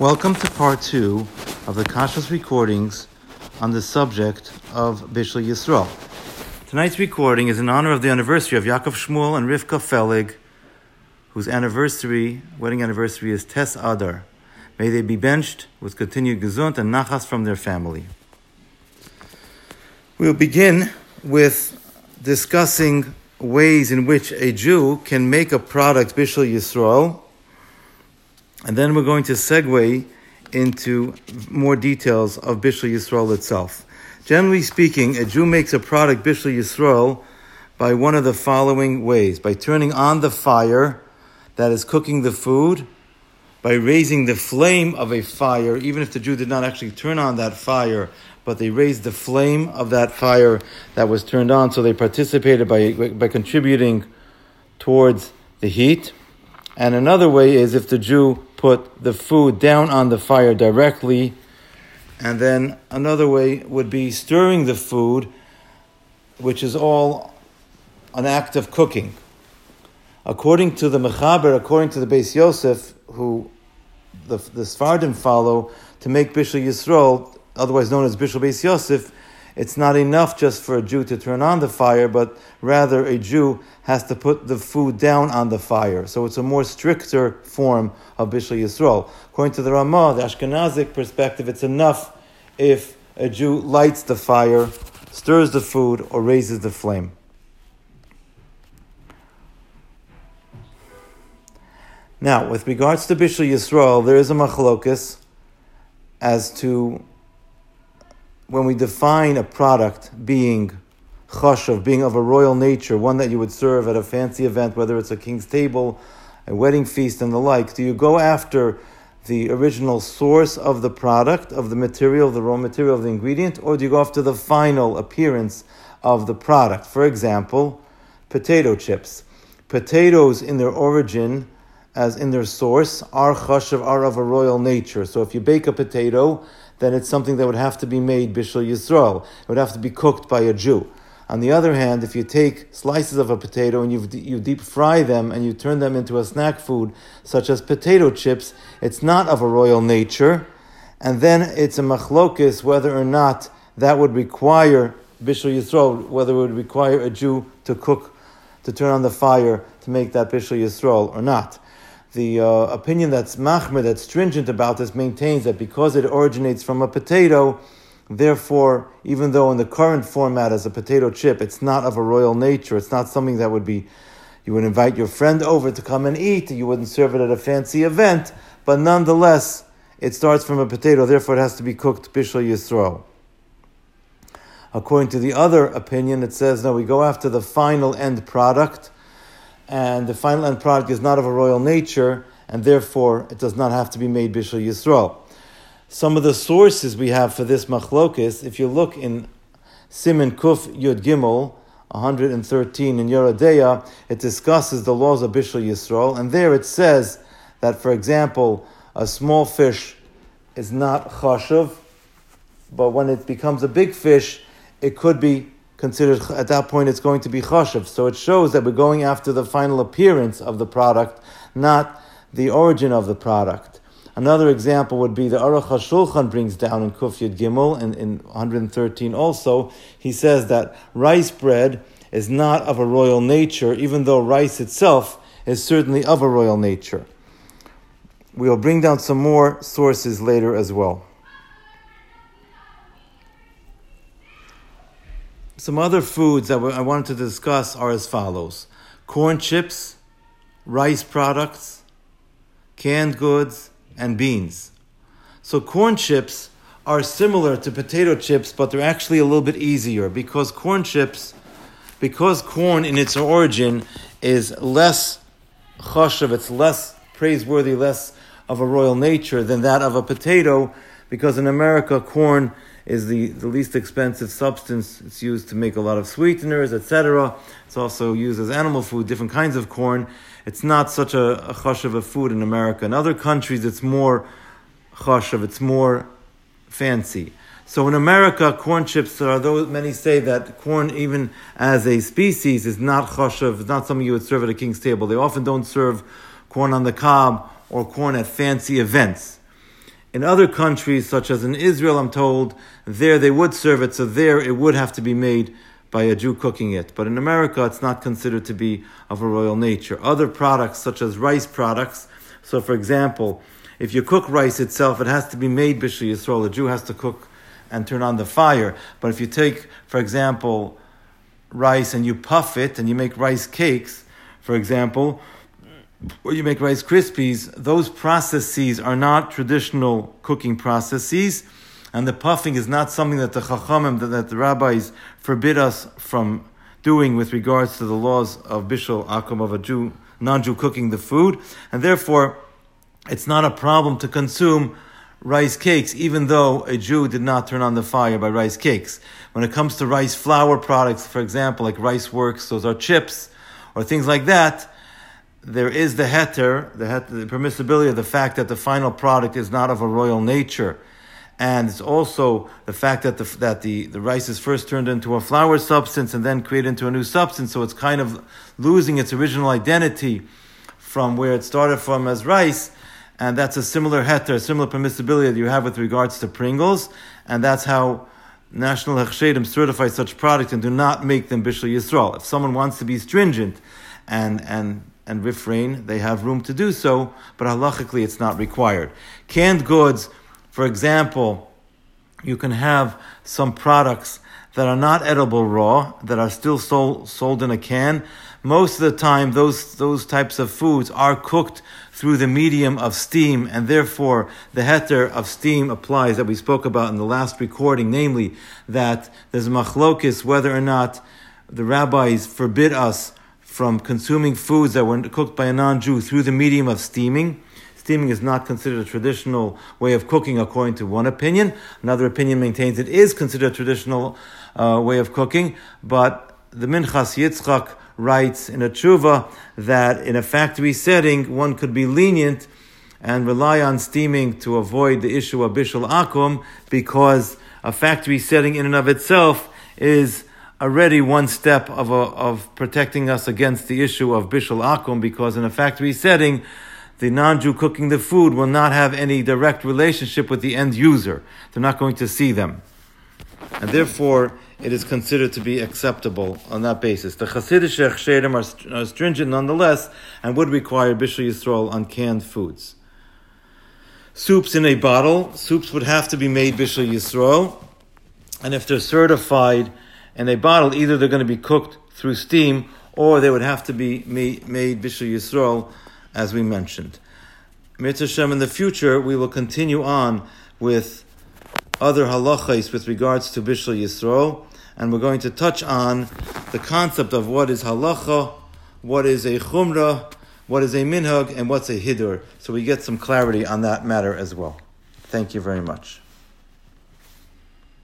Welcome to part two of the Kashas recordings on the subject of Bishul Yisrael. Tonight's recording is in honor of the anniversary of Yaakov Shmuel and Rivka Felig, whose anniversary, wedding anniversary is Tes Adar. May they be benched with continued gezunt and nachas from their family. We'll begin with discussing ways in which a Jew can make a product Bishul Yisrael and then we're going to segue into more details of Bishul Yisrael itself. Generally speaking, a Jew makes a product Bishul Yisrael by one of the following ways by turning on the fire that is cooking the food, by raising the flame of a fire, even if the Jew did not actually turn on that fire, but they raised the flame of that fire that was turned on, so they participated by, by contributing towards the heat. And another way is if the Jew put the food down on the fire directly. And then another way would be stirring the food, which is all an act of cooking. According to the Mechaber, according to the Beis Yosef, who the, the Sfardim follow, to make Bishul Yisrael, otherwise known as Bishul Beis Yosef, it's not enough just for a Jew to turn on the fire, but rather a Jew has to put the food down on the fire. So it's a more stricter form of Bishul Yisrael. According to the Ramah, the Ashkenazic perspective, it's enough if a Jew lights the fire, stirs the food, or raises the flame. Now, with regards to Bishul Yisrael, there is a machlokus as to when we define a product being chashav, being of a royal nature, one that you would serve at a fancy event, whether it's a king's table, a wedding feast, and the like, do you go after the original source of the product, of the material, the raw material, of the ingredient, or do you go after the final appearance of the product? For example, potato chips. Potatoes in their origin, as in their source, are chashav, are of a royal nature. So if you bake a potato, then it's something that would have to be made bishul yisrael. It would have to be cooked by a Jew. On the other hand, if you take slices of a potato and you you deep fry them and you turn them into a snack food, such as potato chips, it's not of a royal nature, and then it's a machlokis whether or not that would require bishul yisrael, whether it would require a Jew to cook, to turn on the fire to make that bishul yisrael or not the uh, opinion that's machmer, that's stringent about this, maintains that because it originates from a potato, therefore, even though in the current format as a potato chip, it's not of a royal nature, it's not something that would be, you would invite your friend over to come and eat, you wouldn't serve it at a fancy event, but nonetheless, it starts from a potato, therefore it has to be cooked bishul yisrael. According to the other opinion, it says, no, we go after the final end product, and the final end product is not of a royal nature, and therefore it does not have to be made Bishul Yisrael. Some of the sources we have for this machlokis, if you look in Siman Kuf Yud Gimel, 113 in Yoreh De'ah, it discusses the laws of Bishul Yisrael, and there it says that, for example, a small fish is not chashuv, but when it becomes a big fish, it could be considered at that point it's going to be chashav. So it shows that we're going after the final appearance of the product, not the origin of the product. Another example would be the Aruch HaShulchan brings down in Kuf Gimel in, in 113 also. He says that rice bread is not of a royal nature, even though rice itself is certainly of a royal nature. We'll bring down some more sources later as well. Some other foods that I wanted to discuss are as follows corn chips, rice products, canned goods, and beans. So, corn chips are similar to potato chips, but they're actually a little bit easier because corn chips, because corn in its origin is less chashav, it's less praiseworthy, less of a royal nature than that of a potato, because in America, corn is the, the least expensive substance. It's used to make a lot of sweeteners, etc. It's also used as animal food, different kinds of corn. It's not such a, a chush of a food in America. In other countries, it's more chashav, it's more fancy. So in America, corn chips are those many say that corn, even as a species, is not chashav, it's not something you would serve at a king's table. They often don't serve corn on the cob or corn at fancy events. In other countries, such as in Israel, I'm told, there they would serve it, so there it would have to be made by a Jew cooking it. But in America, it's not considered to be of a royal nature. Other products, such as rice products, so for example, if you cook rice itself, it has to be made b'shul Yisrael. The Jew has to cook and turn on the fire. But if you take, for example, rice and you puff it and you make rice cakes, for example, or you make Rice Krispies, those processes are not traditional cooking processes, and the puffing is not something that the Chachamim, that, that the rabbis forbid us from doing with regards to the laws of Bishul Akum of a Jew, non-Jew cooking the food, and therefore it's not a problem to consume rice cakes, even though a Jew did not turn on the fire by rice cakes. When it comes to rice flour products, for example, like Rice Works, those are chips, or things like that, there is the heter, the, heter, the permissibility of the fact that the final product is not of a royal nature. And it's also the fact that the, that the, the rice is first turned into a flour substance and then created into a new substance. So it's kind of losing its original identity from where it started from as rice. And that's a similar heter, a similar permissibility that you have with regards to Pringles. And that's how National Hechsherim certify such products and do not make them Bishul Yisrael. If someone wants to be stringent and, and and refrain, they have room to do so, but halachically it's not required. Canned goods, for example, you can have some products that are not edible raw, that are still sold, sold in a can. Most of the time, those, those types of foods are cooked through the medium of steam, and therefore the heter of steam applies that we spoke about in the last recording, namely that there's machlokis whether or not the rabbis forbid us from consuming foods that were cooked by a non-Jew through the medium of steaming. Steaming is not considered a traditional way of cooking, according to one opinion. Another opinion maintains it is considered a traditional uh, way of cooking, but the Minchas Yitzchak writes in a tshuva that in a factory setting, one could be lenient and rely on steaming to avoid the issue of bishul akum because a factory setting in and of itself is already one step of, a, of protecting us against the issue of bishul akum, because in a factory setting, the non-Jew cooking the food will not have any direct relationship with the end user. They're not going to see them. And therefore, it is considered to be acceptable on that basis. The Hasidic are, are stringent nonetheless and would require Bishul Yisrael on canned foods. Soups in a bottle. Soups would have to be made Bishul Yisrael. And if they're certified and they bottle, either they're going to be cooked through steam or they would have to be made, made Bishul Yisrael, as we mentioned. Mitzvah in the future, we will continue on with other halachas with regards to Bishul Yisrael, and we're going to touch on the concept of what is halacha, what is a chumrah, what is a minhag, and what's a hidur, so we get some clarity on that matter as well. Thank you very much.